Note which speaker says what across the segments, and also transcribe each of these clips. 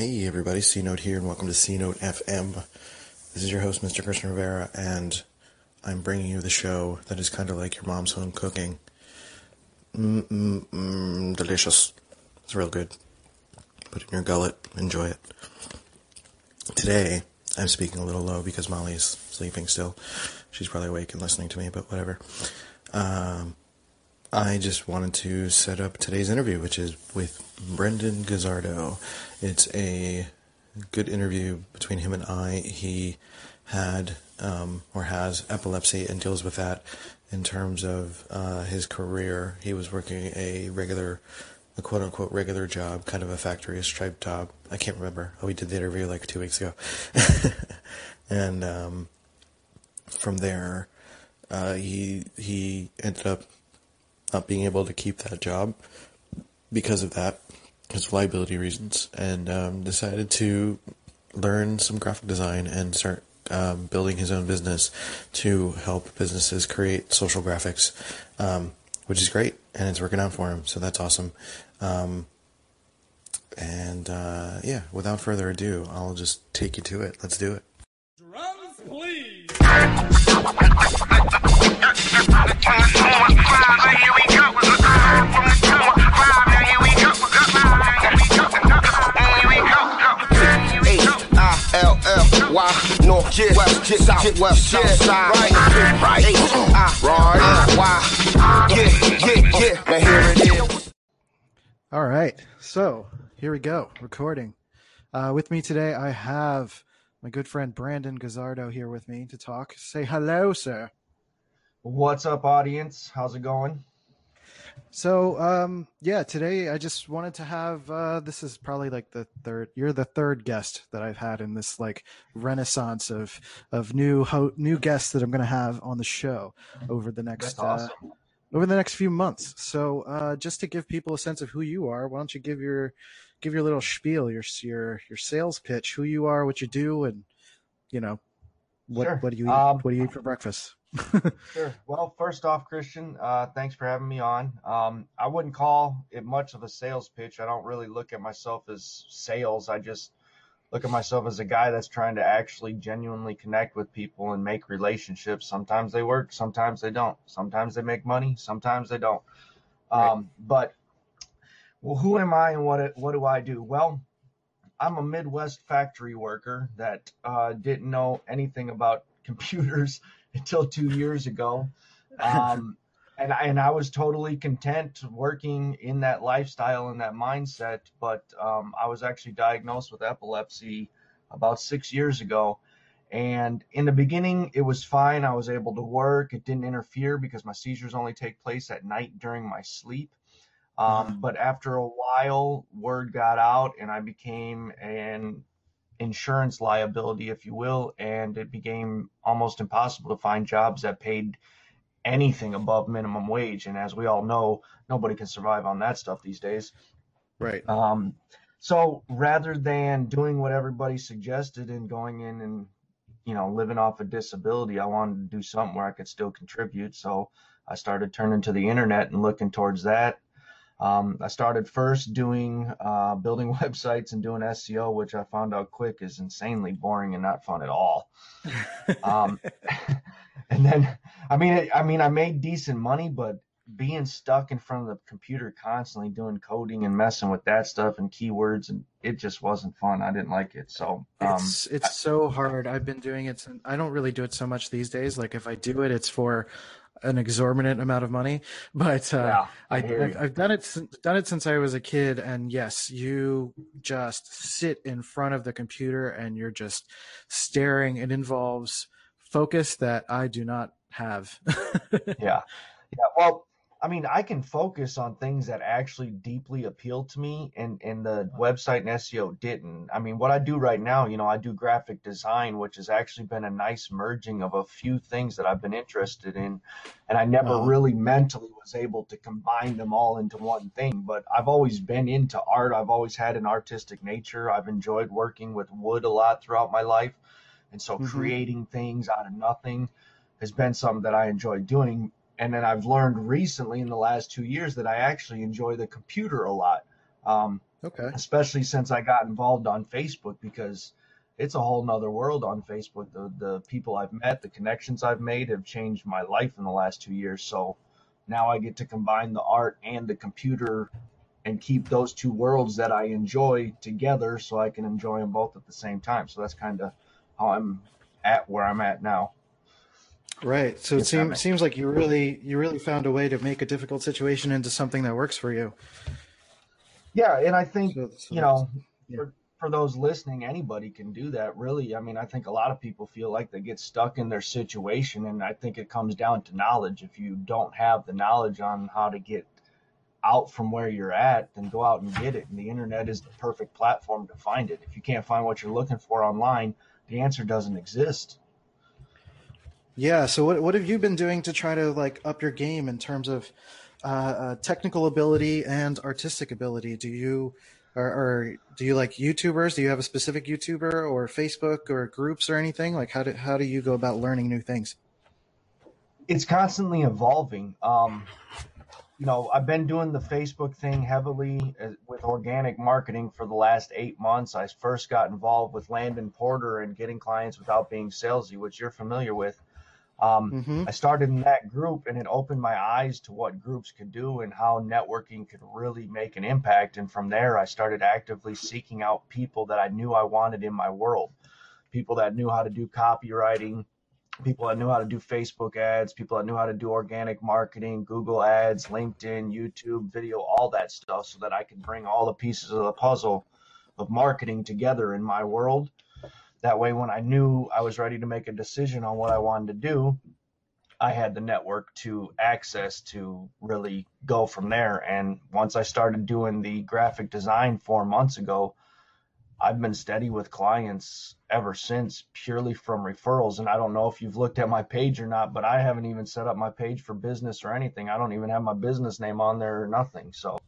Speaker 1: Hey everybody, C Note here, and welcome to C Note FM. This is your host, Mr. Christian Rivera, and I'm bringing you the show that is kind of like your mom's home cooking. Mmm, mmm, mmm, delicious. It's real good. Put it in your gullet, enjoy it. Today, I'm speaking a little low because Molly's sleeping still. She's probably awake and listening to me, but whatever. Um, I just wanted to set up today's interview, which is with Brendan Gazzardo. It's a good interview between him and I. He had um, or has epilepsy and deals with that in terms of uh, his career. He was working a regular, a quote unquote regular job, kind of a factory stripe job. I can't remember. Oh, we did the interview like two weeks ago. and um, from there, uh, he he ended up not being able to keep that job because of that, because of liability reasons, and um, decided to learn some graphic design and start um, building his own business to help businesses create social graphics, um, which is great, and it's working out for him. So that's awesome. Um, and uh, yeah, without further ado, I'll just take you to it. Let's do it.
Speaker 2: Drums, please.
Speaker 3: Why north, west, south, west, south side, right, right, right, why, yeah, yeah, yeah. Now here it is.
Speaker 4: All right, so here we go, recording. Uh, with me today, I have my good friend Brandon Gazzardo here with me to talk. Say hello, sir.
Speaker 5: What's up, audience? How's it going?
Speaker 4: So, um, yeah, today I just wanted to have. Uh, this is probably like the third. You're the third guest that I've had in this like renaissance of of new ho- new guests that I'm going to have on the show over the next
Speaker 5: That's awesome.
Speaker 4: uh, over the next few months. So, uh, just to give people a sense of who you are, why don't you give your give your little spiel, your your your sales pitch, who you are, what you do, and you know what
Speaker 5: Sure.
Speaker 4: what do you eat,
Speaker 5: Um,
Speaker 4: what do you eat for breakfast?
Speaker 5: Sure. Well, first off, Christian, uh, thanks for having me on. Um, I wouldn't call it much of a sales pitch. I don't really look at myself as sales. I just look at myself as a guy that's trying to actually genuinely connect with people and make relationships. Sometimes they work, sometimes they don't. Sometimes they make money, sometimes they don't. Um, But well, who am I and what what do I do? Well, I'm a Midwest factory worker that uh, didn't know anything about computers until two years ago. Um, and, I, and I was totally content working in that lifestyle and that mindset. But um, I was actually diagnosed with epilepsy about six years ago. And in the beginning, it was fine. I was able to work. It didn't interfere because my seizures only take place at night during my sleep. Um, but after a while, word got out and I became an insurance liability, if you will, and it became almost impossible to find jobs that paid anything above minimum wage. And as we all know, nobody can survive on that stuff these days.
Speaker 4: Right.
Speaker 5: Um, so rather than doing what everybody suggested and going in and you know living off a disability, I wanted to do something where I could still contribute. So I started turning to the internet and looking towards that. Um, I started first doing uh, building websites and doing SEO, which I found out quick is insanely boring and not fun at all. Um, and then, I mean, I mean, I made decent money, but being stuck in front of the computer constantly doing coding and messing with that stuff and keywords and it just wasn't fun. I didn't like it. So, um,
Speaker 4: it's it's so hard. I've been doing it. Since, I don't really do it so much these days. Like if I do it, it's for an exorbitant amount of money. But uh,
Speaker 5: Yeah, I,
Speaker 4: I've. I've done it done it since I was a kid. And yes, you just sit in front of the computer and you're just staring. It involves focus that I do not have.
Speaker 5: yeah. Yeah. Well, I mean, I can focus on things that actually deeply appeal to me, and and the website and SEO didn't. I mean, what I do right now, you know, I do graphic design, which has actually been a nice merging of a few things that I've been interested in, and I never
Speaker 4: Wow.
Speaker 5: really mentally was able to combine them all into one thing. But I've always been into art. I've always had an artistic nature. I've enjoyed working with wood a lot throughout my life, and so
Speaker 4: Mhm.
Speaker 5: creating things out of nothing has been something that I enjoy doing. And then I've learned recently in the last two years that I actually enjoy the computer a lot. Um,
Speaker 4: Okay.
Speaker 5: especially since I got involved on Facebook because it's a whole nother world on Facebook. The the people I've met, the connections I've made have changed my life in the last two years. So now I get to combine the art and the computer and keep those two worlds that I enjoy together so I can enjoy them both at the same time. So that's kind of how I'm at where I'm at now.
Speaker 4: Right. So it seems seems like you really you really found a way to make a difficult situation into something that works for you.
Speaker 5: Yeah, and I think
Speaker 4: So, so
Speaker 5: you know,
Speaker 4: yeah.
Speaker 5: for, for those listening, anybody can do that. Really, I mean, I think a lot of people feel like they get stuck in their situation, and I think it comes down to knowledge. If you don't have the knowledge on how to get out from where you're at, then go out and get it. And the internet is the perfect platform to find it. If you can't find what you're looking for online, the answer doesn't exist.
Speaker 4: Yeah. So what what have you been doing to try to like up your game in terms of uh, uh, technical ability and artistic ability? Do you or, or do you like YouTubers? Do you have a specific YouTuber or Facebook or groups or anything? Like how do how do you go about learning new things?
Speaker 5: it's constantly evolving. Um, you know, I've been doing the Facebook thing heavily uh, with organic marketing for the last eight months. I first got involved with Landon Porter and getting clients without being salesy, which you're familiar with. Um,
Speaker 4: hmm
Speaker 5: I started in that group and it opened my eyes to what groups could do and how networking could really make an impact. And from there, I started actively seeking out people that I knew I wanted in my world, people that knew how to do copywriting, people that knew how to do Facebook ads, people that knew how to do organic marketing, Google ads, LinkedIn, YouTube, video, all that stuff so that I could bring all the pieces of the puzzle of marketing together in my world. That way, when I knew I was ready to make a decision on what I wanted to do, I had the network to access to really go from there. And once I started doing the graphic design four months ago, I've been steady with clients ever since, purely from referrals. And I don't know if you've looked at my page or not, but I haven't even set up my page for business or anything. I don't even have my business name on there or nothing. So,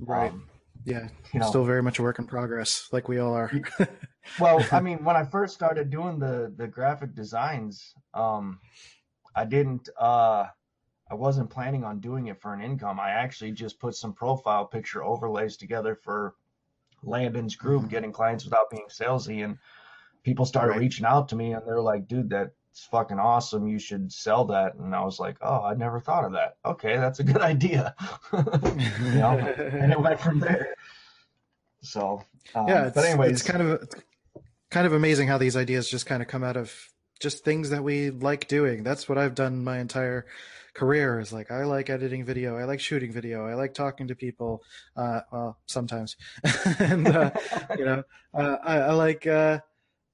Speaker 4: Right.
Speaker 5: um,
Speaker 4: Yeah.
Speaker 5: you know,
Speaker 4: Still very much a work in progress, like we all are.
Speaker 5: well, I mean, when I first started doing the the graphic designs, um, I didn't. Uh, I wasn't planning on doing it for an income. I actually just put some profile picture overlays together for Landon's group,
Speaker 4: Mhm.
Speaker 5: getting clients without being salesy, and people started
Speaker 4: Right.
Speaker 5: reaching out to me, and they're like, "Dude, that's fucking awesome. You should sell that." And I was like, "Oh, I never thought of that. Okay, that's a good idea." you know, and it went from there. So, um,
Speaker 4: yeah, it's,
Speaker 5: but anyways,
Speaker 4: it's kind of kind of amazing how these ideas just kind of come out of just things that we like doing. That's what I've done my entire career. Is like I like editing video, I like shooting video, I like talking to people. Uh, well, sometimes, and uh, you know, uh, I, I like.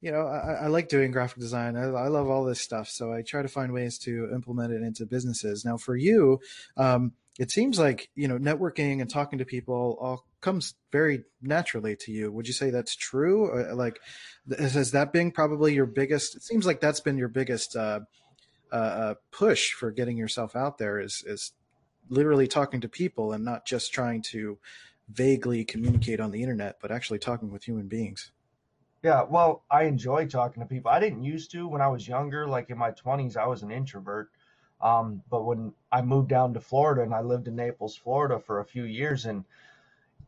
Speaker 4: Uh, you know, I, I like doing graphic design. I, I love all this stuff. So I try to find ways to implement it into businesses. Now, for you, um, it seems like you know networking and talking to people all comes very naturally to you would you say that's true or, like has has that been probably your biggest it seems like that's been your biggest uh, uh, uh, push for getting yourself out there is is literally talking to people and not just trying to vaguely communicate on the internet but actually talking with human beings
Speaker 5: Yeah, well, I enjoy talking to people. I didn't used to when I was younger, like in my 20s, I was an introvert. Um, but when I moved down to Florida and I lived in Naples, Florida for a few years, and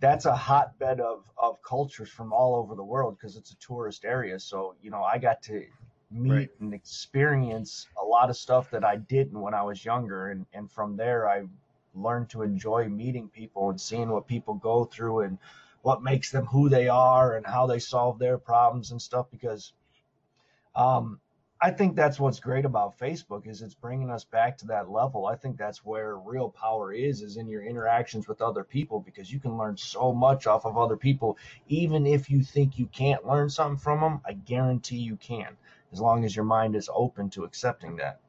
Speaker 5: that's a hotbed of, of cultures from all over the world because it's a tourist area. So, you know, I got to meet
Speaker 4: Right.
Speaker 5: and experience a lot of stuff that I didn't when I was younger. And, and from there, I learned to enjoy meeting people and seeing what people go through and what makes them who they are and how they solve their problems and stuff because um, I think that's what's great about Facebook is it's bringing us back to that level. I think that's where real power is is in your interactions with other people because you can learn so much off of other people even if you think you can't learn something from them, I guarantee you can as long as your mind is open to accepting that.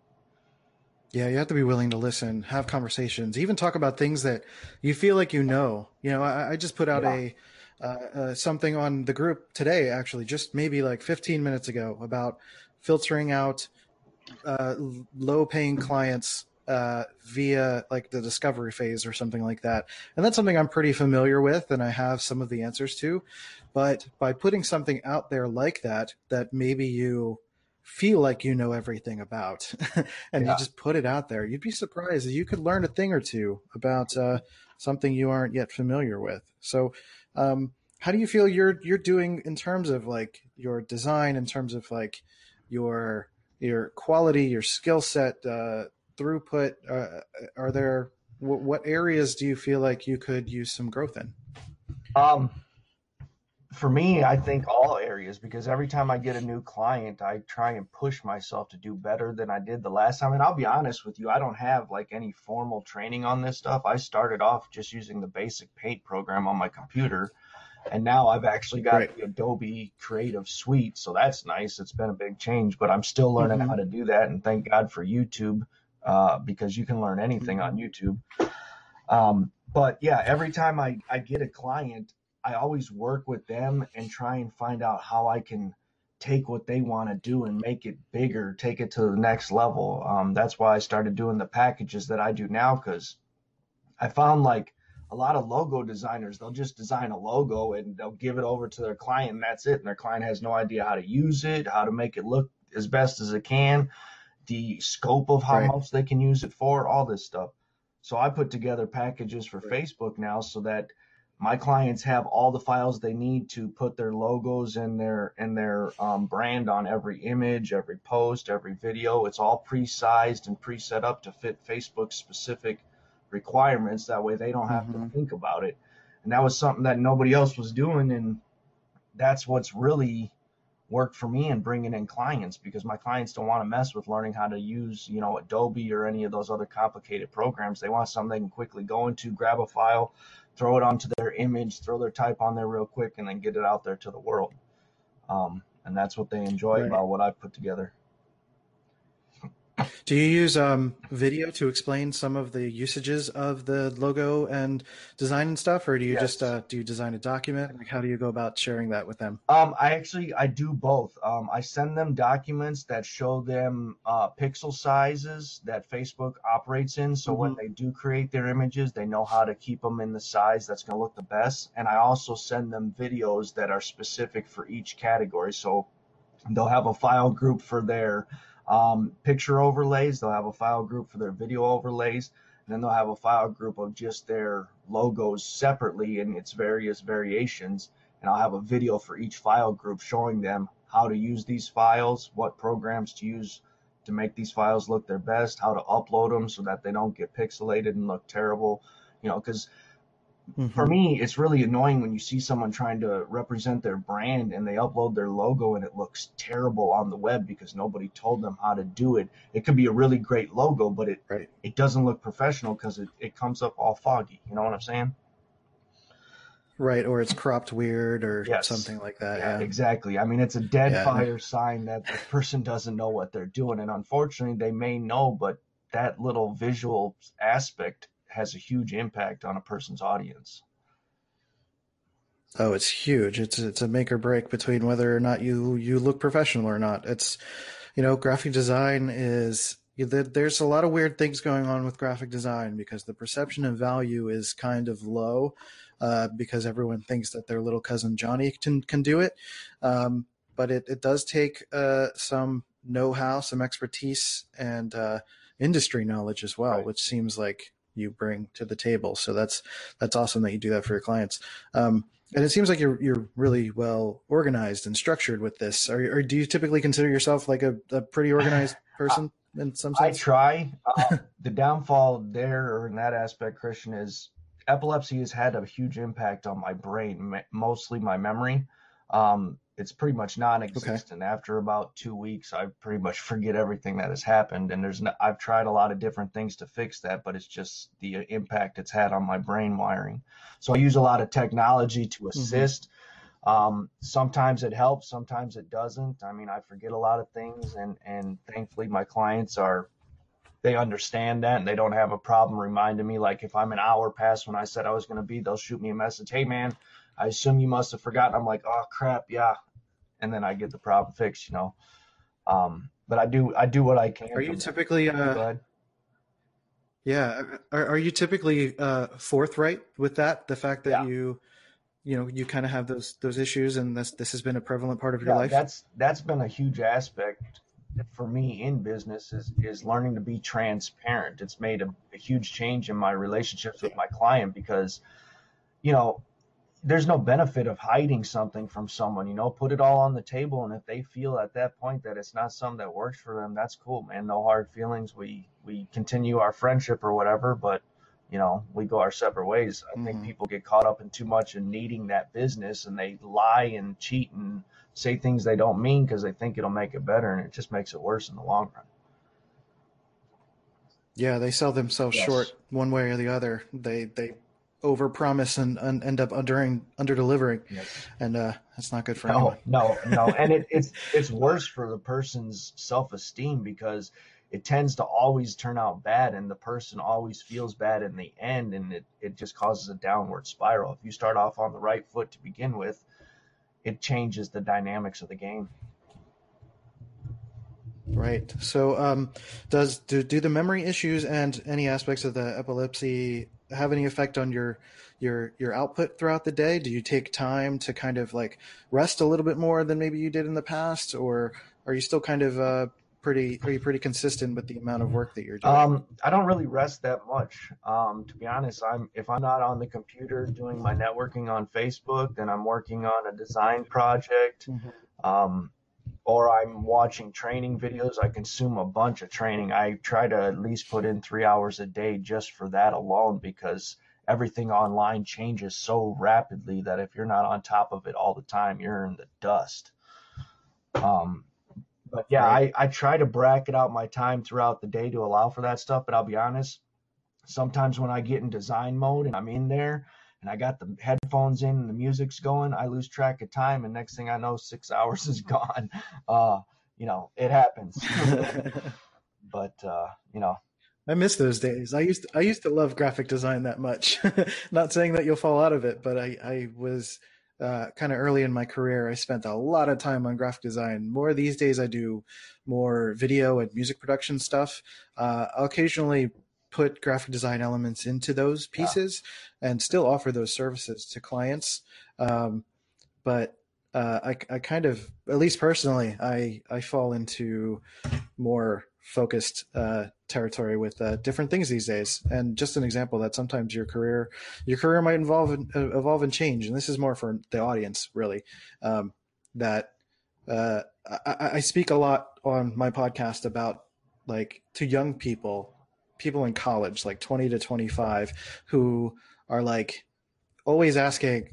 Speaker 4: Yeah, you have to be willing to listen, have conversations, even talk about things that you feel like you know. You know, I, I just put out
Speaker 5: Yeah.
Speaker 4: a uh, uh, something on the group today, actually, just maybe like 15 minutes ago, about filtering out uh, low-paying clients uh, via like the discovery phase or something like that. And that's something I'm pretty familiar with, and I have some of the answers to. But by putting something out there like that, that maybe you feel like you know everything about and
Speaker 5: Yeah.
Speaker 4: you just put it out there you'd be surprised that you could learn a thing or two about uh, something you aren't yet familiar with so Um, how do you feel you're you're doing in terms of like your design, in terms of like your your quality, your skill set, uh, throughput? Uh, are there what, what areas do you feel like you could use some growth in?
Speaker 5: Um, for me, I think all areas because every time I get a new client, I try and push myself to do better than I did the last time. And I'll be honest with you, I don't have like any formal training on this stuff. I started off just using the basic paint program on my computer. And now I've actually got
Speaker 4: Right.
Speaker 5: the Adobe Creative Suite. So that's nice. It's been a big change, but I'm still learning
Speaker 4: Mhm.
Speaker 5: how to do that. And thank God for YouTube uh, because you can learn anything on YouTube. Um, but yeah, every time I, I get a client, I always work with them and try and find out how I can take what they want to do and make it bigger, take it to the next level. Um, that's why I started doing the packages that I do now because I found like a lot of logo designers, they'll just design a logo and they'll give it over to their client and that's it. And their client has no idea how to use it, how to make it look as best as it can, the scope of how
Speaker 4: Right.
Speaker 5: much they can use it for, all this stuff. So I put together packages for
Speaker 4: Right.
Speaker 5: Facebook now so that my clients have all the files they need to put their logos and their and their um, brand on every image, every post, every video. It's all pre-sized and pre-set up to fit Facebook specific requirements. That way they don't have to
Speaker 4: Mhm.
Speaker 5: think about it. And that was something that nobody else was doing, and that's what's really worked for me in bringing in clients because my clients don't want to mess with learning how to use you know adobe or any of those other complicated programs they want something they can quickly go into grab a file throw it onto their image throw their type on there real quick and then get it out there to the world um, and that's what they enjoy
Speaker 4: Right.
Speaker 5: about what i've put together
Speaker 4: Do you use um, video to explain some of the usages of the logo and design and stuff, or do you just uh, do you design a document? Like, how do you go about sharing that with them?
Speaker 5: Um, I actually I do both. Um, I send them documents that show them uh, pixel sizes that Facebook operates in, so when they do create their images, they know how to keep them in the size that's going to look the best. And I also send them videos that are specific for each category, so they'll have a file group for their um, picture overlays, they'll have a file group for their video overlays, and then they'll have a file group of just their logos separately in its various variations and I'll have a video for each file group showing them how to use these files, what programs to use to make these files look their best, how to upload them so that they don't get pixelated and look terrible. You know, because for
Speaker 4: Mhm.
Speaker 5: me, it's really annoying when you see someone trying to represent their brand and they upload their logo and it looks terrible on the web because nobody told them how to do it. It could be a really great logo, but it
Speaker 4: Right.
Speaker 5: it doesn't look professional because it, it comes up all foggy. You know what I'm saying?
Speaker 4: Right, or it's cropped weird or
Speaker 5: Yes.
Speaker 4: something like that.
Speaker 5: Yeah,
Speaker 4: Yeah.
Speaker 5: exactly. I mean, it's a dead
Speaker 4: Yeah.
Speaker 5: fire sign that the person doesn't know what they're doing. And unfortunately, they may know, but that little visual aspect has a huge impact on a person's audience.
Speaker 4: Oh, it's huge. It's it's a make or break between whether or not you you look professional or not. It's you know, graphic design is there- there's a lot of weird things going on with graphic design because the perception of value is kind of low uh, because everyone thinks that their little cousin Johnny can can do it. Um, but it, it does take uh, some know-how, some expertise, and uh, industry knowledge as well,
Speaker 5: Right.
Speaker 4: which seems like you bring to the table. So that's that's awesome that you do that for your clients. Um, and it seems like you're you're really well organized and structured with this. Or, or do you typically consider yourself like a, a pretty organized person in some sense?
Speaker 5: I try. Uh, the downfall there, or in that aspect, Christian, is epilepsy has had a huge impact on my brain, mostly my memory. Um, it's pretty much non-existent. After about two weeks, I pretty much forget everything that has happened. And there's no, I've tried a lot of different things to fix that, but it's just the impact it's had on my brain wiring. So I use a lot of technology to assist. Um, sometimes it helps, sometimes it doesn't. I mean, I forget a lot of things, and and thankfully my clients are they understand that and they don't have a problem reminding me. Like if I'm an hour past when I said I was going to be, they'll shoot me a message. Hey man, I assume you must have forgotten. I'm like, oh crap, yeah, and then I get the problem fixed, you know. Um, but I do I do what I can.
Speaker 4: Are you typically uh, yeah? Are, are you typically uh, forthright with that? The fact that
Speaker 5: Yeah.
Speaker 4: you you know you kind of have those those issues, and this this has been a prevalent part of your
Speaker 5: Yeah,
Speaker 4: life.
Speaker 5: that's that's been a huge aspect for me in business is is learning to be transparent. It's made a, a huge change in my relationships with my client because, you know, there's no benefit of hiding something from someone, you know, put it all on the table. And if they feel at that point that it's not something that works for them, that's cool, man. No hard feelings. We, we continue our friendship or whatever, but you know, we go our separate ways. I think
Speaker 4: Mhm.
Speaker 5: people get caught up in too much in needing that business and they lie and cheat and say things they don't mean because they think it'll make it better. And it just makes it worse in the long run.
Speaker 4: Yeah, they sell themselves
Speaker 5: Yes.
Speaker 4: short one way or the other. They they overpromise and, and end up under under delivering,
Speaker 5: Yes.
Speaker 4: and uh, that's not good for
Speaker 5: No,
Speaker 4: anyone.
Speaker 5: no, no. And it, it's it's worse for the person's self esteem because it tends to always turn out bad and the person always feels bad in the end and it, it just causes a downward spiral. If you start off on the right foot to begin with, it changes the dynamics of the game.
Speaker 4: Right. So, um, does do do the memory issues and any aspects of the epilepsy have any effect on your your your output throughout the day? Do you take time to kind of like rest a little bit more than maybe you did in the past, or are you still kind of uh, pretty are you pretty consistent with the amount of work that you're doing?
Speaker 5: Um, I don't really rest that much. Um, to be honest, I'm if I'm not on the computer doing my networking on Facebook, then I'm working on a design project.
Speaker 4: Mhm.
Speaker 5: Um, or I'm watching training videos. I consume a bunch of training. I try to at least put in three hours a day just for that alone because everything online changes so rapidly that if you're not on top of it all the time, you're in the dust. Um, but yeah,
Speaker 4: Right.
Speaker 5: I, I try to bracket out my time throughout the day to allow for that stuff. But I'll be honest, sometimes when I get in design mode and I'm in there and I got the headphones in and the music's going, I lose track of time. And next thing I know, six hours is gone. Uh, you know, it happens. but, uh, you know,
Speaker 4: I miss those days. I used to, I used to love graphic design that much. Not saying that you'll fall out of it, but I I was uh, kind of early in my career. I spent a lot of time on graphic design. More these days, I do more video and music production stuff. Uh, occasionally put graphic design elements into those
Speaker 5: Yeah.
Speaker 4: pieces and still offer those services to clients. Um, but uh, I, I kind of, at least personally, I, I fall into more focused uh, territory with uh, different things these days. And just an example that sometimes your career, your career might involve uh, evolve and change. And this is more for the audience, really. Um, that uh, I, I speak a lot on my podcast about like to young people, people in college, like twenty to twenty five, who are like always asking,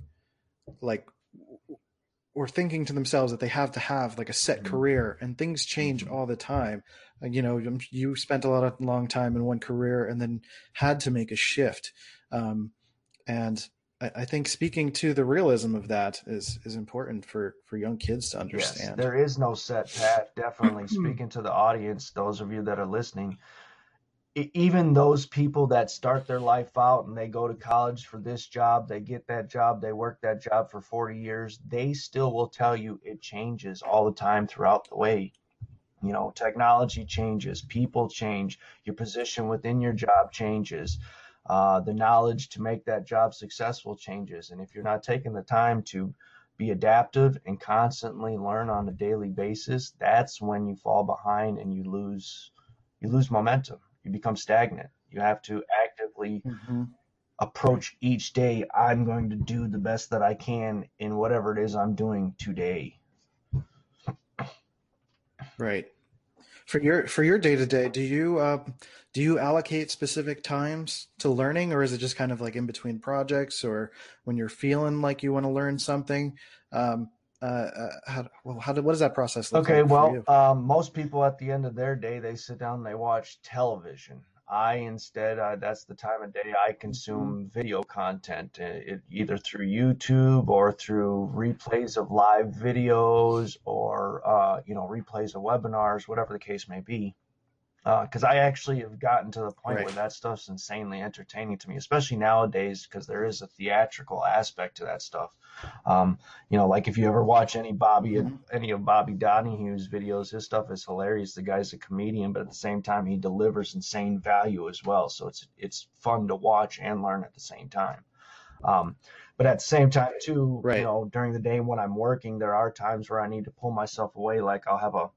Speaker 4: like or thinking to themselves that they have to have like a set
Speaker 5: Mhm.
Speaker 4: career and things change
Speaker 5: Mhm.
Speaker 4: all the time Uh, you know um, you spent a lot of long time in one career and then had to make a shift um, and I, I think speaking to the realism of that is is important for for young kids to
Speaker 5: Yes,
Speaker 4: understand
Speaker 5: there is no set path. Definitely speaking to the audience, those of you that are listening, even those people that start their life out and they go to college for this job, they get that job, they work that job for 40 years, they still will tell you it changes all the time throughout the way. You know, technology changes, people change, your position within your job changes. Uh, the knowledge to make that job successful changes. And if you're not taking the time to be adaptive and constantly learn on a daily basis, that's when you fall behind and you lose you lose momentum. You become stagnant. You have to actively
Speaker 4: Mhm.
Speaker 5: approach each day. I'm going to do the best that I can in whatever it is I'm doing today.
Speaker 4: right for your for your day to day do you uh, do you allocate specific times to learning or is it just kind of like in between projects or when you're feeling like you want to learn something um, uh, uh, how, well, how do, what does that process look
Speaker 5: Okay,
Speaker 4: like for
Speaker 5: well, um, most people at the end of their day, they sit down and they watch television. I instead, uh, that's the time of day I consume video content, uh, it, either through YouTube or through replays of live videos or, uh, you know, replays of webinars, whatever the case may be. Because I actually have gotten to the point
Speaker 4: Right.
Speaker 5: where that stuff's insanely entertaining to me, especially nowadays, because there is a theatrical aspect to that stuff. Um, you know, like if you ever watch any Bobby,
Speaker 4: Mhm.
Speaker 5: any of Bobby Donahue's videos, his stuff is hilarious. The guy's a comedian, but at the same time, he delivers insane value as well. So it's it's fun to watch and learn at the same time. Um, but at the same time, too,
Speaker 4: Right.
Speaker 5: you know, during the day when I'm working, there are times where I need to pull myself away. Like I'll have a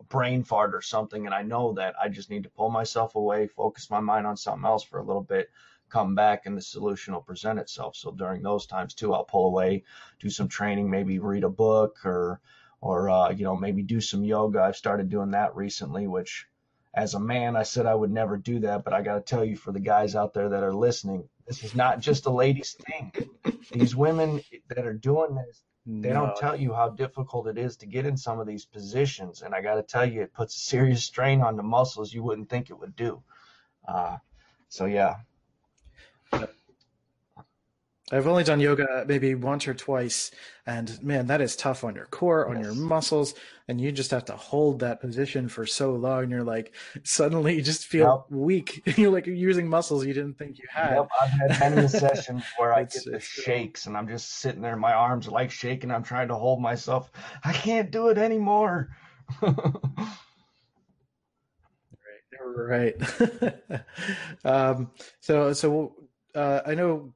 Speaker 5: a brain fart or something, and I know that I just need to pull myself away, focus my mind on something else for a little bit. come back and the solution will present itself. So during those times too, I'll pull away, do some training, maybe read a book or, or, uh, you know, maybe do some yoga. I've started doing that recently, which as a man, I said I would never do that, but I got to tell you for the guys out there that are listening, this is not just a ladies thing. These women that are doing this, they
Speaker 4: No.
Speaker 5: don't tell you how difficult it is to get in some of these positions. And I got to tell you, it puts a serious strain on the muscles you wouldn't think it would do. Uh, so yeah,
Speaker 4: I've only done yoga maybe once or twice, and man, that is tough on your core, on your muscles, and you just have to hold that position for so long. You're like, suddenly you just feel weak. You're like using muscles you didn't think you had.
Speaker 5: Yep, I've had many sessions where I get the shakes and I'm just sitting there, my arms are like shaking. I'm trying to hold myself. I can't do it anymore.
Speaker 4: Right. um, so, so uh, I know,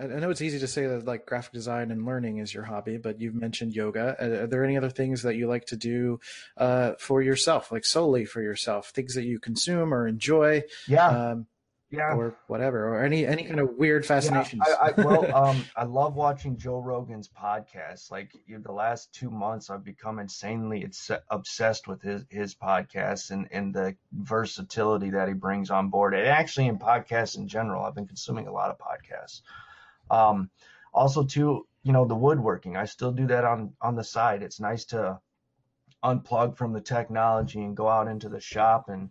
Speaker 4: I know it's easy to say that like graphic design and learning is your hobby, but you've mentioned yoga. Are, there any other things that you like to do uh, for yourself, like solely for yourself, things that you consume or enjoy,
Speaker 5: yeah,
Speaker 4: um,
Speaker 5: yeah.
Speaker 4: or whatever, or any any kind of weird fascinations?
Speaker 5: Yeah, I, I, well, um, I love watching Joe Rogan's podcast. Like you the last two months, I've become insanely obsessed with his his podcast and and the versatility that he brings on board. And actually, in podcasts in general, I've been consuming a lot of podcasts. Um, also, too, you know, the woodworking. I still do that on on the side. It's nice to unplug from the technology and go out into the shop and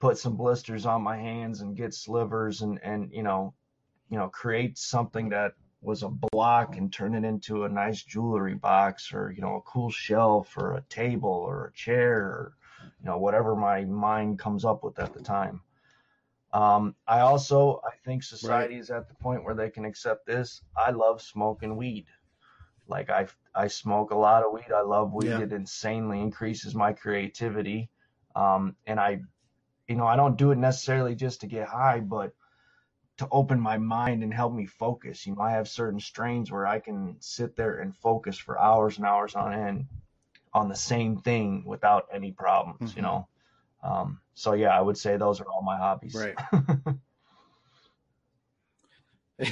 Speaker 5: put some blisters on my hands and get slivers and and you know you know create something that was a block and turn it into a nice jewelry box or you know a cool shelf or a table or a chair or you know whatever my mind comes up with at the time um, i also i think society is at the point where they can accept this i love smoking weed like i i smoke a lot of weed i love weed
Speaker 4: Yeah.
Speaker 5: it insanely increases my creativity um, and i you know i don't do it necessarily just to get high but to open my mind and help me focus. You know, I have certain strains where I can sit there and focus for hours and hours on end on the same thing without any problems, you
Speaker 4: Mhm.
Speaker 5: know. Um, so yeah, I would say those are all my hobbies.
Speaker 4: Right.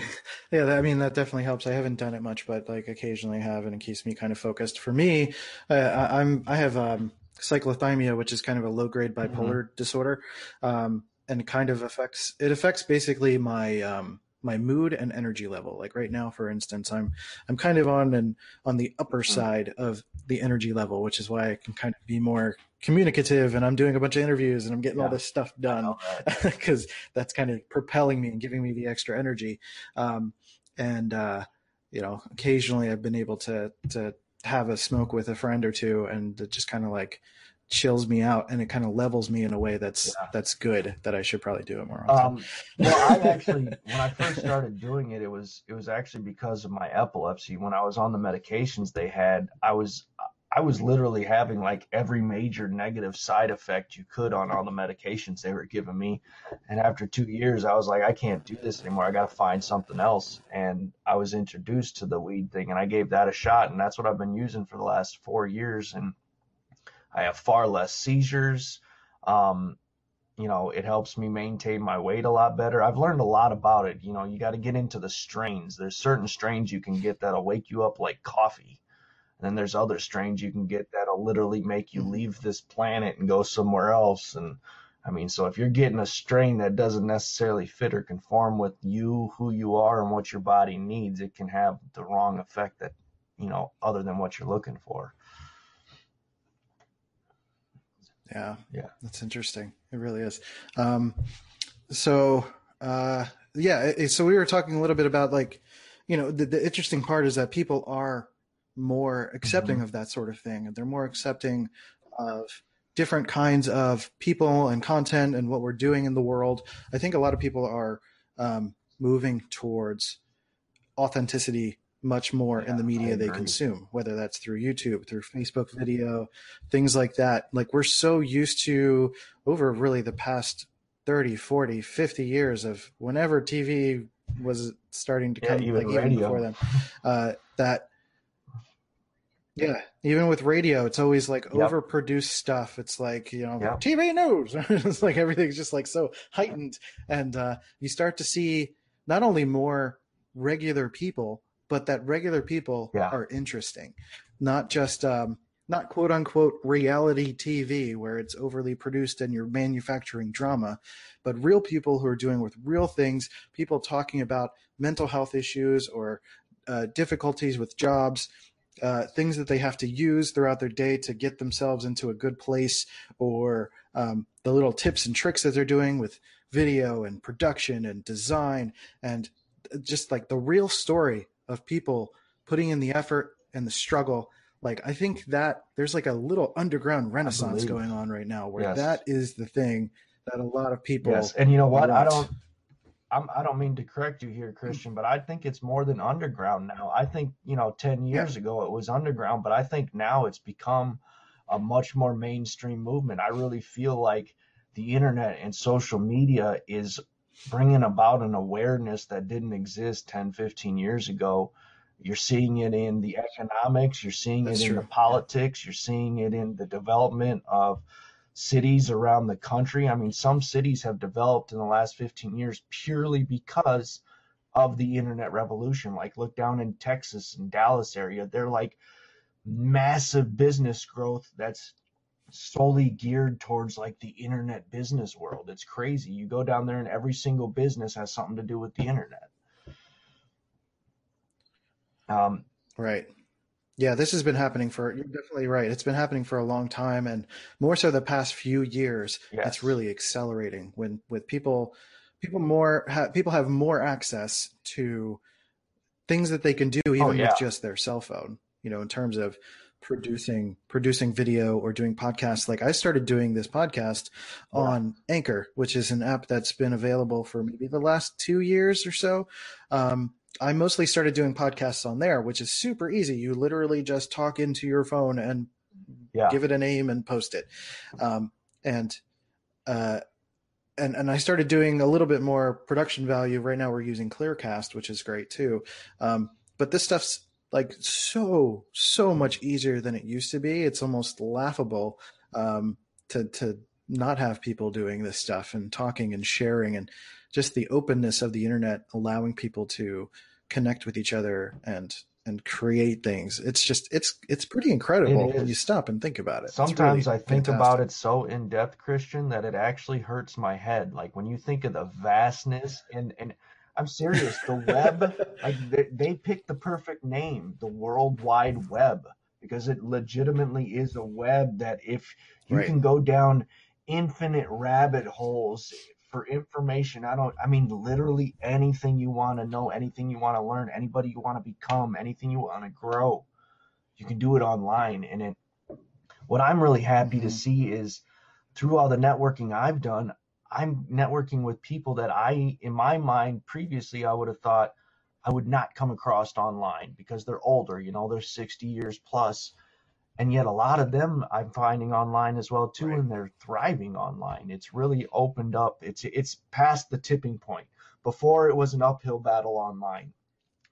Speaker 4: yeah, that, I mean that definitely helps. I haven't done it much, but like occasionally have, and it keeps me kind of focused. For me, uh, I, I'm I have um, cyclothymia, which is kind of a low grade bipolar disorder, um, and kind of affects it affects basically my um, my mood and energy level. Like right now, for instance, I'm I'm kind of on an on the upper side of the energy level, which is why I can kind of be more communicative, and I'm doing a bunch of interviews, and I'm getting all this stuff done because that's kind of propelling me and giving me the extra energy. Um, and uh, you know, occasionally I've been able to to have a smoke with a friend or two, and it just kind of like chills me out, and it kind of levels me in a way that's
Speaker 5: Yeah.
Speaker 4: that's good. That I should probably do it more often.
Speaker 5: Um, well, I actually, when I first started doing it, it was it was actually because of my epilepsy. When I was on the medications they had, I was I was literally having like every major negative side effect you could on all the medications they were giving me. And after two years, I was like, I can't do this anymore. I got to find something else. And I was introduced to the weed thing, and I gave that a shot, and that's what I've been using for the last four years. And I have far less seizures. Um, you know, it helps me maintain my weight a lot better. I've learned a lot about it. You know, you got to get into the strains. There's certain strains you can get that'll wake you up like coffee. And then there's other strains you can get that'll literally make you leave this planet and go somewhere else. And I mean, so if you're getting a strain that doesn't necessarily fit or conform with you, who you are, and what your body needs, it can have the wrong effect that, you know, other than what you're looking for.
Speaker 4: Yeah.
Speaker 5: Yeah.
Speaker 4: That's interesting. It really is. Um, so, uh, yeah. it- So we were talking a little bit about like, you know, the, the interesting part is that people are more accepting of that sort of thing. and They're more accepting of different kinds of people and content and what we're doing in the world. I think a lot of people are um, moving towards authenticity much more in the media they consume, whether that's through YouTube, through Facebook video, things like that. Like we're so used to over really the past 30, 40, 50 years of whenever TV was starting to
Speaker 5: Yeah,
Speaker 4: come,
Speaker 5: even
Speaker 4: like even before then, uh, that, yeah, even with radio, it's always like
Speaker 5: Yep.
Speaker 4: overproduced stuff. It's like, you know,
Speaker 5: Yep.
Speaker 4: TV news. it's like everything's just like so heightened. And uh, you start to see not only more regular people, but that regular people
Speaker 5: Yeah.
Speaker 4: are interesting, not just um, not quote unquote reality TV where it's overly produced and you're manufacturing drama, but real people who are doing with real things, people talking about mental health issues or uh, difficulties with jobs, uh, things that they have to use throughout their day to get themselves into a good place, or um, the little tips and tricks that they're doing with video and production and design, and just like the real story of people putting in the effort and the struggle. Like I think that there's like a little underground renaissance going on right now, where
Speaker 5: Yes.
Speaker 4: that is the thing that a lot of people.
Speaker 5: Yes, and you know what? I don't. I'm, I don't mean to correct you here, Christian, but I think it's more than underground now. I think you know, ten years ago it was underground, but I think now it's become a much more mainstream movement. I really feel like the internet and social media is bringing about an awareness that didn't exist 10, 15 years ago. You're seeing it in the economics, you're seeing
Speaker 4: That's
Speaker 5: it in
Speaker 4: true.
Speaker 5: the politics, you're seeing it in the development of cities around the country. I mean, some cities have developed in the last 15 years purely because of the internet revolution. Like, look down in Texas and Dallas area, they're like massive business growth that's solely geared towards like the internet business world. It's crazy. You go down there and every single business has something to do with the internet. Um,
Speaker 4: Right. Yeah, this has been happening for, you're definitely right. It's been happening for a long time and more so the past few years.
Speaker 5: Yes.
Speaker 4: It's really accelerating when with people people more ha, people have more access to things that they can do even
Speaker 5: Oh, yeah.
Speaker 4: with just their cell phone, you know, in terms of producing producing video or doing podcasts. Like I started doing this podcast
Speaker 5: Yeah.
Speaker 4: on Anchor, which is an app that's been available for maybe the last 2 years or so. Um I mostly started doing podcasts on there, which is super easy. You literally just talk into your phone and
Speaker 5: yeah.
Speaker 4: give it a name and post it. Um, and uh, and and I started doing a little bit more production value. Right now, we're using Clearcast, which is great too. Um, but this stuff's like so so much easier than it used to be. It's almost laughable um, to to not have people doing this stuff and talking and sharing and just the openness of the internet allowing people to connect with each other and and create things. It's just it's it's pretty incredible
Speaker 5: It
Speaker 4: when you stop and think about it.
Speaker 5: Sometimes
Speaker 4: really
Speaker 5: I think
Speaker 4: fantastic.
Speaker 5: about it so in depth, Christian, that it actually hurts my head. Like when you think of the vastness and and I'm serious, the web, like they, they picked the perfect name, the World Wide Web, because it legitimately is a web that if you
Speaker 4: Right.
Speaker 5: can go down infinite rabbit holes for information, I don't, I mean, literally anything you want to know, anything you want to learn, anybody you want to become, anything you want to grow, you can do it online. And it, what I'm really happy to
Speaker 4: Mhm.
Speaker 5: see is through all the networking I've done, I'm networking with people that I, in my mind, previously I would have thought I would not come across online because they're older, you know, they're 60 years plus. And yet a lot of them I'm finding online as well too,
Speaker 4: Right.
Speaker 5: and they're thriving online. It's really opened up. It's it's past the tipping point. Before it was an uphill battle online.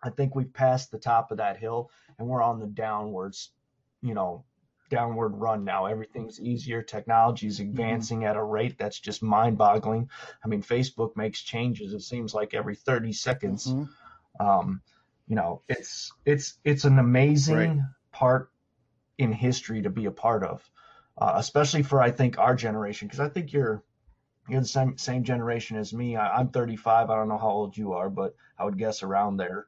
Speaker 5: I think we've passed the top of that hill and we're on the downwards, you know, downward run now. Everything's easier. Technology is advancing at a rate that's just mind boggling. I mean, Facebook makes changes, it seems like every 30 seconds.
Speaker 4: Mhm.
Speaker 5: Um, you know, it's it's it's an amazing
Speaker 4: Right.
Speaker 5: part in history to be a part of, uh, especially for I think our generation, because I think you're you're the same same generation as me. I, I'm 35. I don't know how old you are, but I would guess around there.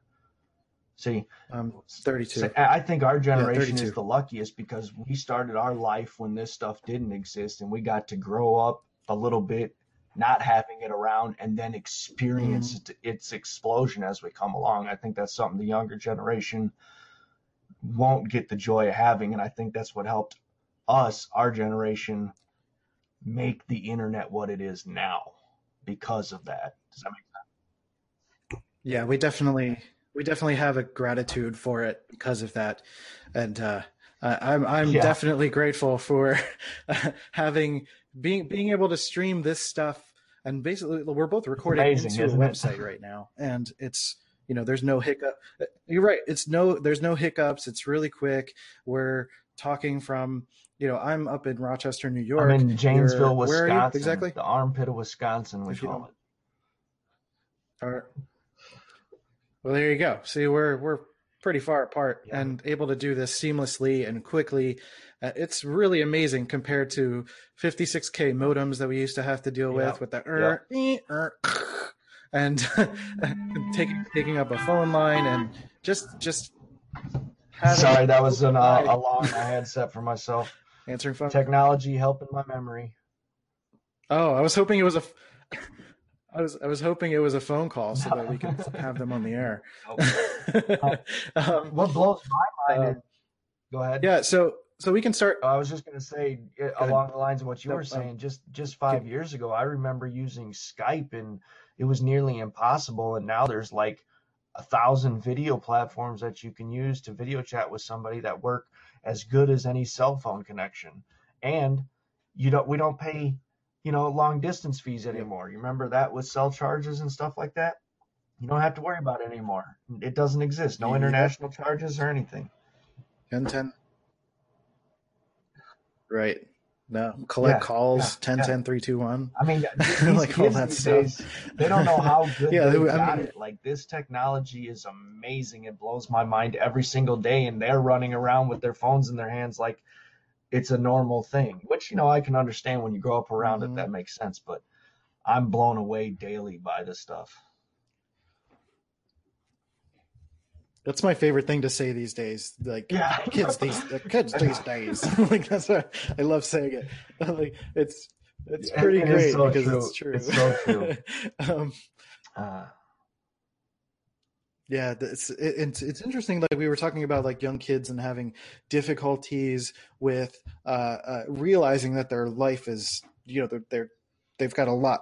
Speaker 5: See,
Speaker 4: I'm 32.
Speaker 5: so I I think our generation
Speaker 4: 32.
Speaker 5: is the luckiest because we started our life when this stuff didn't exist and we got to grow up a little bit, not having it around, and then experience
Speaker 4: Mm-hmm.
Speaker 5: it, its explosion as we come along. I think that's something the younger generation won't get the joy of having. And I think that's what helped us, our generation, make the internet what it is now because of that. Does that make sense?
Speaker 4: Yeah, we definitely we definitely have a gratitude for it because of that, and uh, I'm I'm
Speaker 5: Yeah.
Speaker 4: definitely grateful for having being being able to stream this stuff. And basically, we're both recording
Speaker 5: Amazing,
Speaker 4: into a
Speaker 5: isn't it?
Speaker 4: website right now, and it's you know there's no hiccup. You're right. It's no there's no hiccups. It's really quick. We're talking from you know I'm up in Rochester, New York.
Speaker 5: I'm in Janesville,
Speaker 4: You're- where are you
Speaker 5: Wisconsin.
Speaker 4: exactly?
Speaker 5: The armpit of Wisconsin, we call it.
Speaker 4: Or- Well, there you go. See, we're we're pretty far apart
Speaker 5: Yeah.
Speaker 4: and able to do this seamlessly and quickly. Uh, it's really amazing compared to 56k modems that we used to have to deal
Speaker 5: Yeah.
Speaker 4: with with the er, ee, er, and taking taking up a phone line and just just
Speaker 5: Sorry, that was an uh, alarm I had set for myself.
Speaker 4: answering phone.
Speaker 5: Technology helping my memory.
Speaker 4: Oh, I was hoping it was a. f- I was I was hoping it was a phone call so that we could have them on the air. um,
Speaker 5: What blows my mind
Speaker 4: Uh,
Speaker 5: is, go ahead.
Speaker 4: yeah, so so we can start.
Speaker 5: I was just gonna say uh,
Speaker 4: ahead.
Speaker 5: along the lines of what you
Speaker 4: No,
Speaker 5: were
Speaker 4: um,
Speaker 5: saying. Just just five years ago, I remember using Skype, and it was nearly impossible. And now there's like a thousand video platforms that you can use to video chat with somebody that work as good as any cell phone connection. And you don't we don't pay you know long distance fees anymore. You remember that with cell charges and stuff like that. You don't have to worry about it anymore. It doesn't exist. No international charges or anything.
Speaker 4: 10 10. Right. No. Collect
Speaker 5: Yeah,
Speaker 4: calls
Speaker 5: yeah,
Speaker 4: 10
Speaker 5: yeah.
Speaker 4: 10 3 2 1.
Speaker 5: I mean, these
Speaker 4: Like all that stuff.
Speaker 5: days, they don't know how good
Speaker 4: Yeah,
Speaker 5: they
Speaker 4: they- I
Speaker 5: got
Speaker 4: mean-
Speaker 5: it. Like this technology is amazing. It blows my mind every single day, and they're running around with their phones in their hands like it's a normal thing. Which you know I can understand when you grow up around
Speaker 4: Mhm.
Speaker 5: it. That makes sense. But I'm blown away daily by this stuff.
Speaker 4: That's my favorite thing to say these days. Like
Speaker 5: Yeah.
Speaker 4: kids these the kids these days. like that's what I love saying it. like it's it's
Speaker 5: It-
Speaker 4: pretty
Speaker 5: it
Speaker 4: great
Speaker 5: so
Speaker 4: because
Speaker 5: true.
Speaker 4: it's true.
Speaker 5: It's so true.
Speaker 4: um,
Speaker 5: Uh,
Speaker 4: Yeah, it's it's it's interesting. Like we were talking about, like young kids and having difficulties with uh, uh, realizing that their life is, you know, they're, they're they've got a lot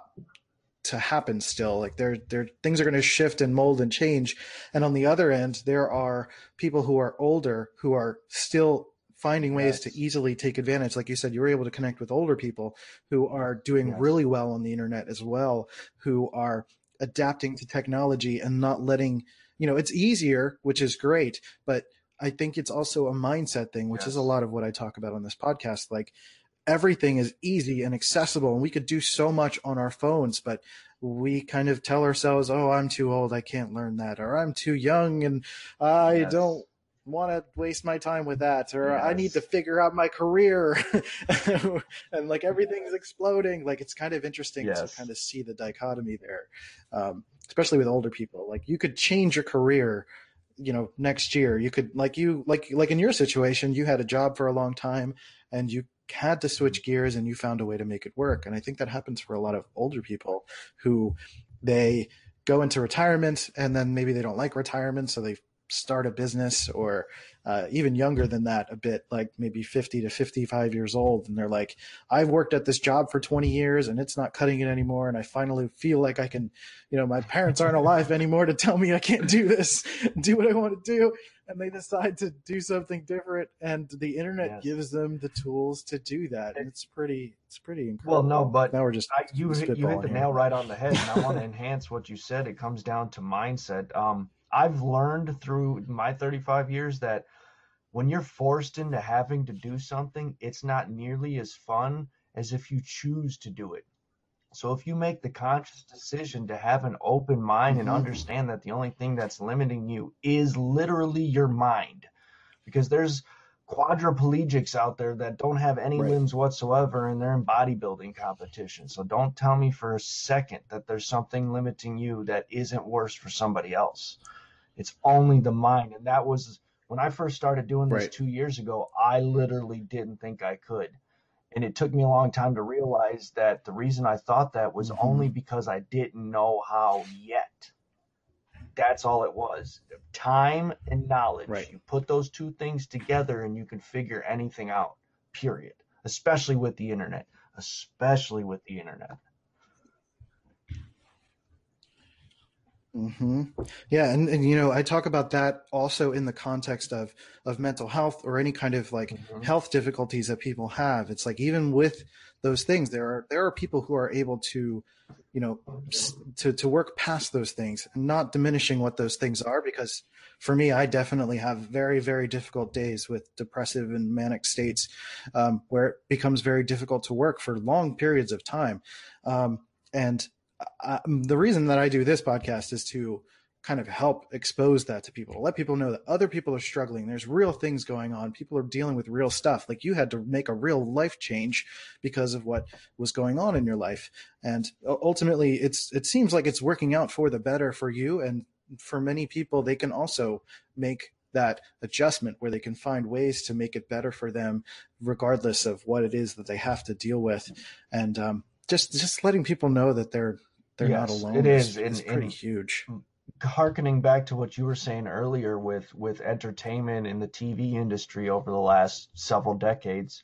Speaker 4: to happen still. Like they're they're things are going to shift and mold and change. And on the other end, there are people who are older who are still finding ways to easily take advantage. Like you said, you were able to connect with older people who are doing
Speaker 5: Yes.
Speaker 4: really well on the internet as well, who are adapting to technology and not letting you know it's easier which is great but i think it's also a mindset thing which is a lot of what i talk about on this podcast. Like everything is easy and accessible and we could do so much on our phones but we kind of tell ourselves oh i'm too old. I can't learn that or i'm too young and i
Speaker 5: Yes.
Speaker 4: don't want to waste my time with that or i need to figure out my career. And like everything's exploding. Like it's kind of interesting to kind of see the dichotomy there. Um, especially with older people like you could change your career you know next year. You could like you like like in your situation you had a job for a long time and you had to switch gears and you found a way to make it work. And i think that happens for a lot of older people who they go into retirement and then maybe they don't like retirement so they start a business or uh, even younger than that a bit like maybe 50 to 55 years old and they're like i've worked at this job for 20 years and it's not cutting it anymore and i finally feel like i can you know my parents aren't alive anymore to tell me i can't do this do what i want to do and they decide to do something different and the internet
Speaker 5: Yes.
Speaker 4: gives them the tools to do that and it's pretty it's pretty incredible well,
Speaker 5: no, but
Speaker 4: now we're just
Speaker 5: I, you hit, you hit the
Speaker 4: here.
Speaker 5: nail right on the head, and I want to enhance what you said. It comes down to mindset. Um, I've learned through my 35 years that when you're forced into having to do something, it's not nearly as fun as if you choose to do it. So if you make the conscious decision to have an open mind and
Speaker 4: Mhm.
Speaker 5: understand that the only thing that's limiting you is literally your mind, because there's quadriplegics out there that don't have any
Speaker 4: Right.
Speaker 5: limbs whatsoever and they're in bodybuilding competition. So don't tell me for a second that there's something limiting you that isn't worse for somebody else. It's only the mind. And that was when I first started doing this
Speaker 4: Right.
Speaker 5: two years ago, I literally didn't think I could. And it took me a long time to realize that the reason I thought that was
Speaker 4: Mhm.
Speaker 5: only because I didn't know how yet. That's all it was. Time and knowledge.
Speaker 4: Right.
Speaker 5: You put those two things together and you can figure anything out. Period. Especially with the internet. Especially with the internet.
Speaker 4: Hmm Yeah, and, and you know, I talk about that also in the context of of mental health or any kind of like
Speaker 5: Mhm.
Speaker 4: health difficulties that people have. It's like even with those things, there are there are people who are able to, you know, to to work past those things, and not diminishing what those things are. Because for me, I definitely have very very difficult days with depressive and manic states, um, where it becomes very difficult to work for long periods of time, um, and The reason that I do this podcast is to kind of help expose that to people to let people know that other people are struggling. There's real things going on. People are dealing with real stuff. Like you had to make a real life change because of what was going on in your life. And ultimately it's it seems like it's working out for the better for you. And for many people they can also make that adjustment where they can find ways to make it better for them regardless of what it is that they have to deal with. And um, just just letting people know that they're they're
Speaker 5: Yes,
Speaker 4: not alone
Speaker 5: it
Speaker 4: is,
Speaker 5: is, and-
Speaker 4: pretty
Speaker 5: and-
Speaker 4: huge
Speaker 5: harkening back to what you were saying earlier with with entertainment in the TV industry over the last several decades,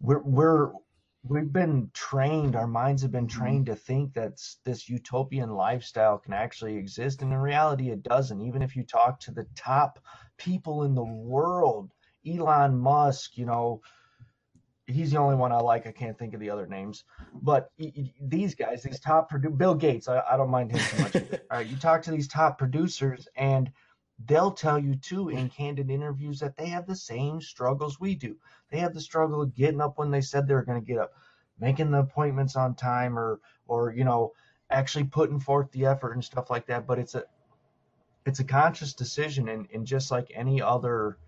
Speaker 5: we're we're we've been trained, our minds have been mm-hmm. trained to think that this utopian lifestyle can actually exist, and in reality, it doesn't. Even if you talk to the top people in the world, Elon Musk, you know, he's the only one I like. I can't think of the other names, but these guys, these top produ- Bill Gates, I, I don't mind him too much. All right, you talk to these top producers, and they'll tell you too in candid interviews that they have the same struggles we do. They have the struggle of getting up when they said they were going to get up, making the appointments on time, or or you know actually putting forth the effort and stuff like that. But it's a it's a conscious decision, and, and just like any other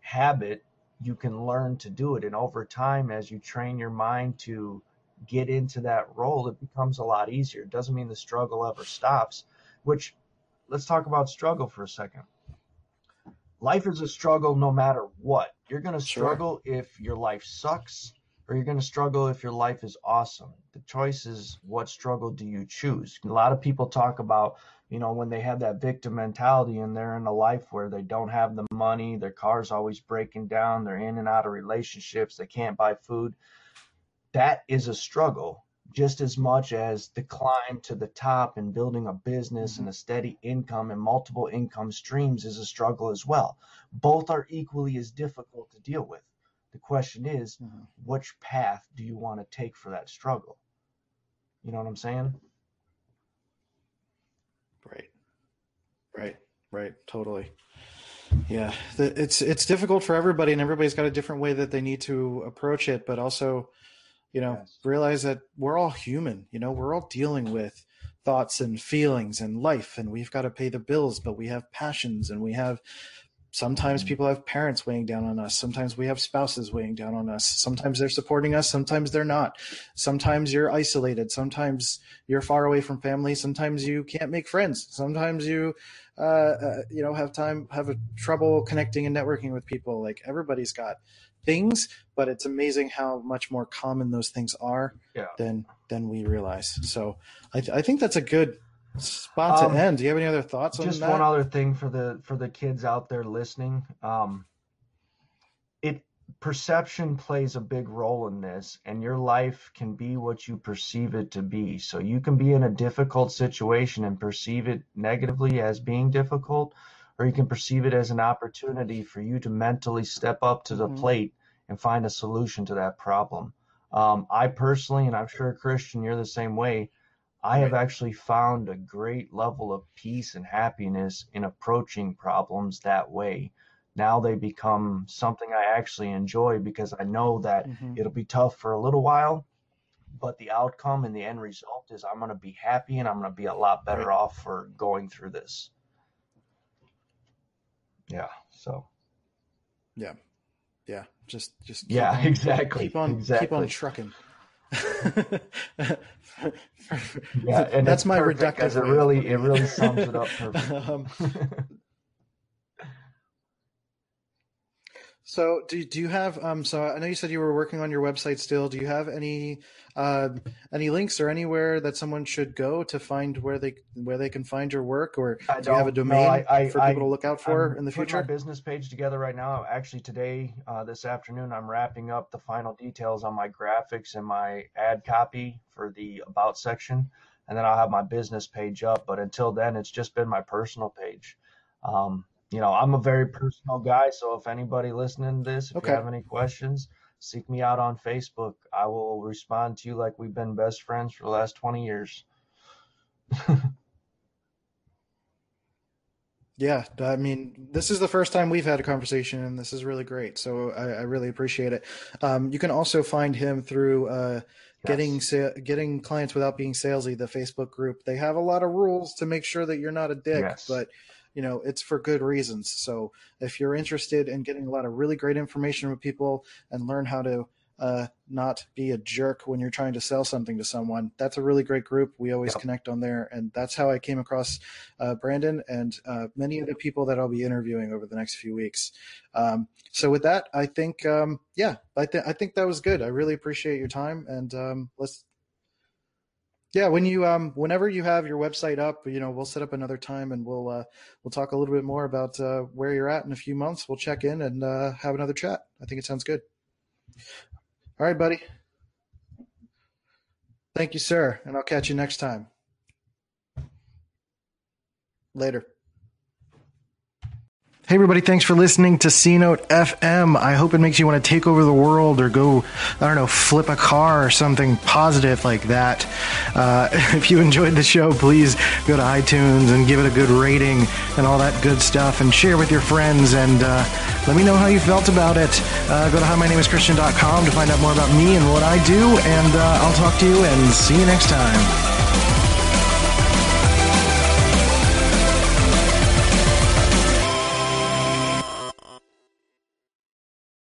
Speaker 5: habit, you can learn to do it. And over time, as you train your mind to get into that role, it becomes a lot easier. It doesn't mean the struggle ever stops, which let's talk about struggle for a second. Life is a struggle no matter what. You're going to
Speaker 4: Sure.
Speaker 5: struggle if your life sucks or you're going to struggle if your life is awesome. The choice is what struggle do you choose? A lot of people talk about, you know, when they have that victim mentality and they're in a life where they don't have the money, their car's always breaking down, they're in and out of relationships, they can't buy food. That is a struggle just as much as the climb to the top and building a business and a steady income and multiple income streams is a struggle as well. Both are equally as difficult to deal with. The question is,
Speaker 4: Mhm.
Speaker 5: which path do you want to take for that struggle? You know what I'm saying?
Speaker 4: Right. Right. Right. Totally. Yeah. The, it's it's difficult for everybody, and everybody's got a different way that they need to approach it. But also, you know,
Speaker 5: Yes.
Speaker 4: realize that we're all human. You know, we're all dealing with thoughts and feelings and life, and we've got to pay the bills. But we have passions, and we have. Sometimes
Speaker 5: Mhm.
Speaker 4: people have parents weighing down on us. Sometimes we have spouses weighing down on us. Sometimes they're supporting us. Sometimes they're not. Sometimes you're isolated. Sometimes you're far away from family. Sometimes you can't make friends. Sometimes you, uh, uh, you know, have time have a trouble connecting and networking with people. Like everybody's got things, but it's amazing how much more common those things are
Speaker 5: Yeah.
Speaker 4: than than we realize. So I, I think that's a good spot
Speaker 5: Um,
Speaker 4: to end. Do you have any other thoughts on
Speaker 5: just
Speaker 4: that?
Speaker 5: Just one other thing for the for the kids out there listening um it perception plays a big role in this and your life can be what you perceive it to be so you can be in a difficult situation and perceive it negatively as being difficult or you can perceive it as an opportunity for you to mentally step up to the
Speaker 4: Mhm.
Speaker 5: plate and find a solution to that problem um, i personally and i'm sure christian you're the same way I have actually found a great level of peace and happiness in approaching problems that way. Now they become something I actually enjoy because I know that
Speaker 4: Mhm.
Speaker 5: it'll be tough for a little while, but the outcome and the end result is I'm going to be happy and I'm going to be a lot better
Speaker 4: Right.
Speaker 5: off for going through this. Yeah. So,
Speaker 4: Yeah, yeah. Just just
Speaker 5: yeah,
Speaker 4: on-
Speaker 5: exactly.
Speaker 4: keep on
Speaker 5: exactly.
Speaker 4: keep on trucking.
Speaker 5: Yeah, and
Speaker 4: that's my reductive.
Speaker 5: 'cause it really- it really sums it up
Speaker 4: um, so, do do you have? Um, so I know you said you were working on your website still. Do you have any uh, any links or anywhere that someone should go to find where they where they can find your work, or
Speaker 5: I
Speaker 4: do you have a
Speaker 5: don't- no,
Speaker 4: domain
Speaker 5: I- I-
Speaker 4: for people to look out for
Speaker 5: I'm
Speaker 4: in the
Speaker 5: putting
Speaker 4: future?
Speaker 5: my business page together right now. Actually, today, uh, this afternoon, I'm wrapping up the final details on my graphics and my ad copy for the about section, and then I'll have my business page up. But until then, it's just been my personal page. Um, you know, I'm a very personal guy, so if anybody listening to this, if
Speaker 4: Okay.
Speaker 5: you have any questions, seek me out on Facebook. I will respond to you like we've been best friends for the last 20 years.
Speaker 4: Yeah, I mean, this is the first time we've had a conversation, and this is really great. So I, I really appreciate it. Um, you can also find him through uh, getting getting clients without being salesy. The Facebook group they have a lot of rules to make sure that you're not a dick,
Speaker 5: Yes.
Speaker 4: but you know it's for good reasons. So if you're interested in getting a lot of really great information with people and learn how to uh, not be a jerk when you're trying to sell something to someone. That's a really great group. We always
Speaker 5: Yep.
Speaker 4: connect on there, and that's how I came across uh, Brandon and uh, many of the people that I'll be interviewing over the next few weeks. Um, so with that, I think um, yeah, I think I think that was good. I really appreciate your time, and um, let's. Yeah, when you um, whenever you have your website up, you know, we'll set up another time and we'll uh, we'll talk a little bit more about uh, where you're at in a few months. We'll check in and uh, have another chat. I think it sounds good. All right, buddy. Thank you, sir, and I'll catch you next time. Later. Hey, everybody, thanks for listening to C Note FM. I hope it makes you want to take over the world or go, I don't know, flip a car or something positive like that. Uh, if you enjoyed the show, please go to iTunes and give it a good rating and all that good stuff and share with your friends and uh, let me know how you felt about it. Uh, go to himynameschristian.com to find out more about me and what I do, and uh, I'll talk to you and see you next time.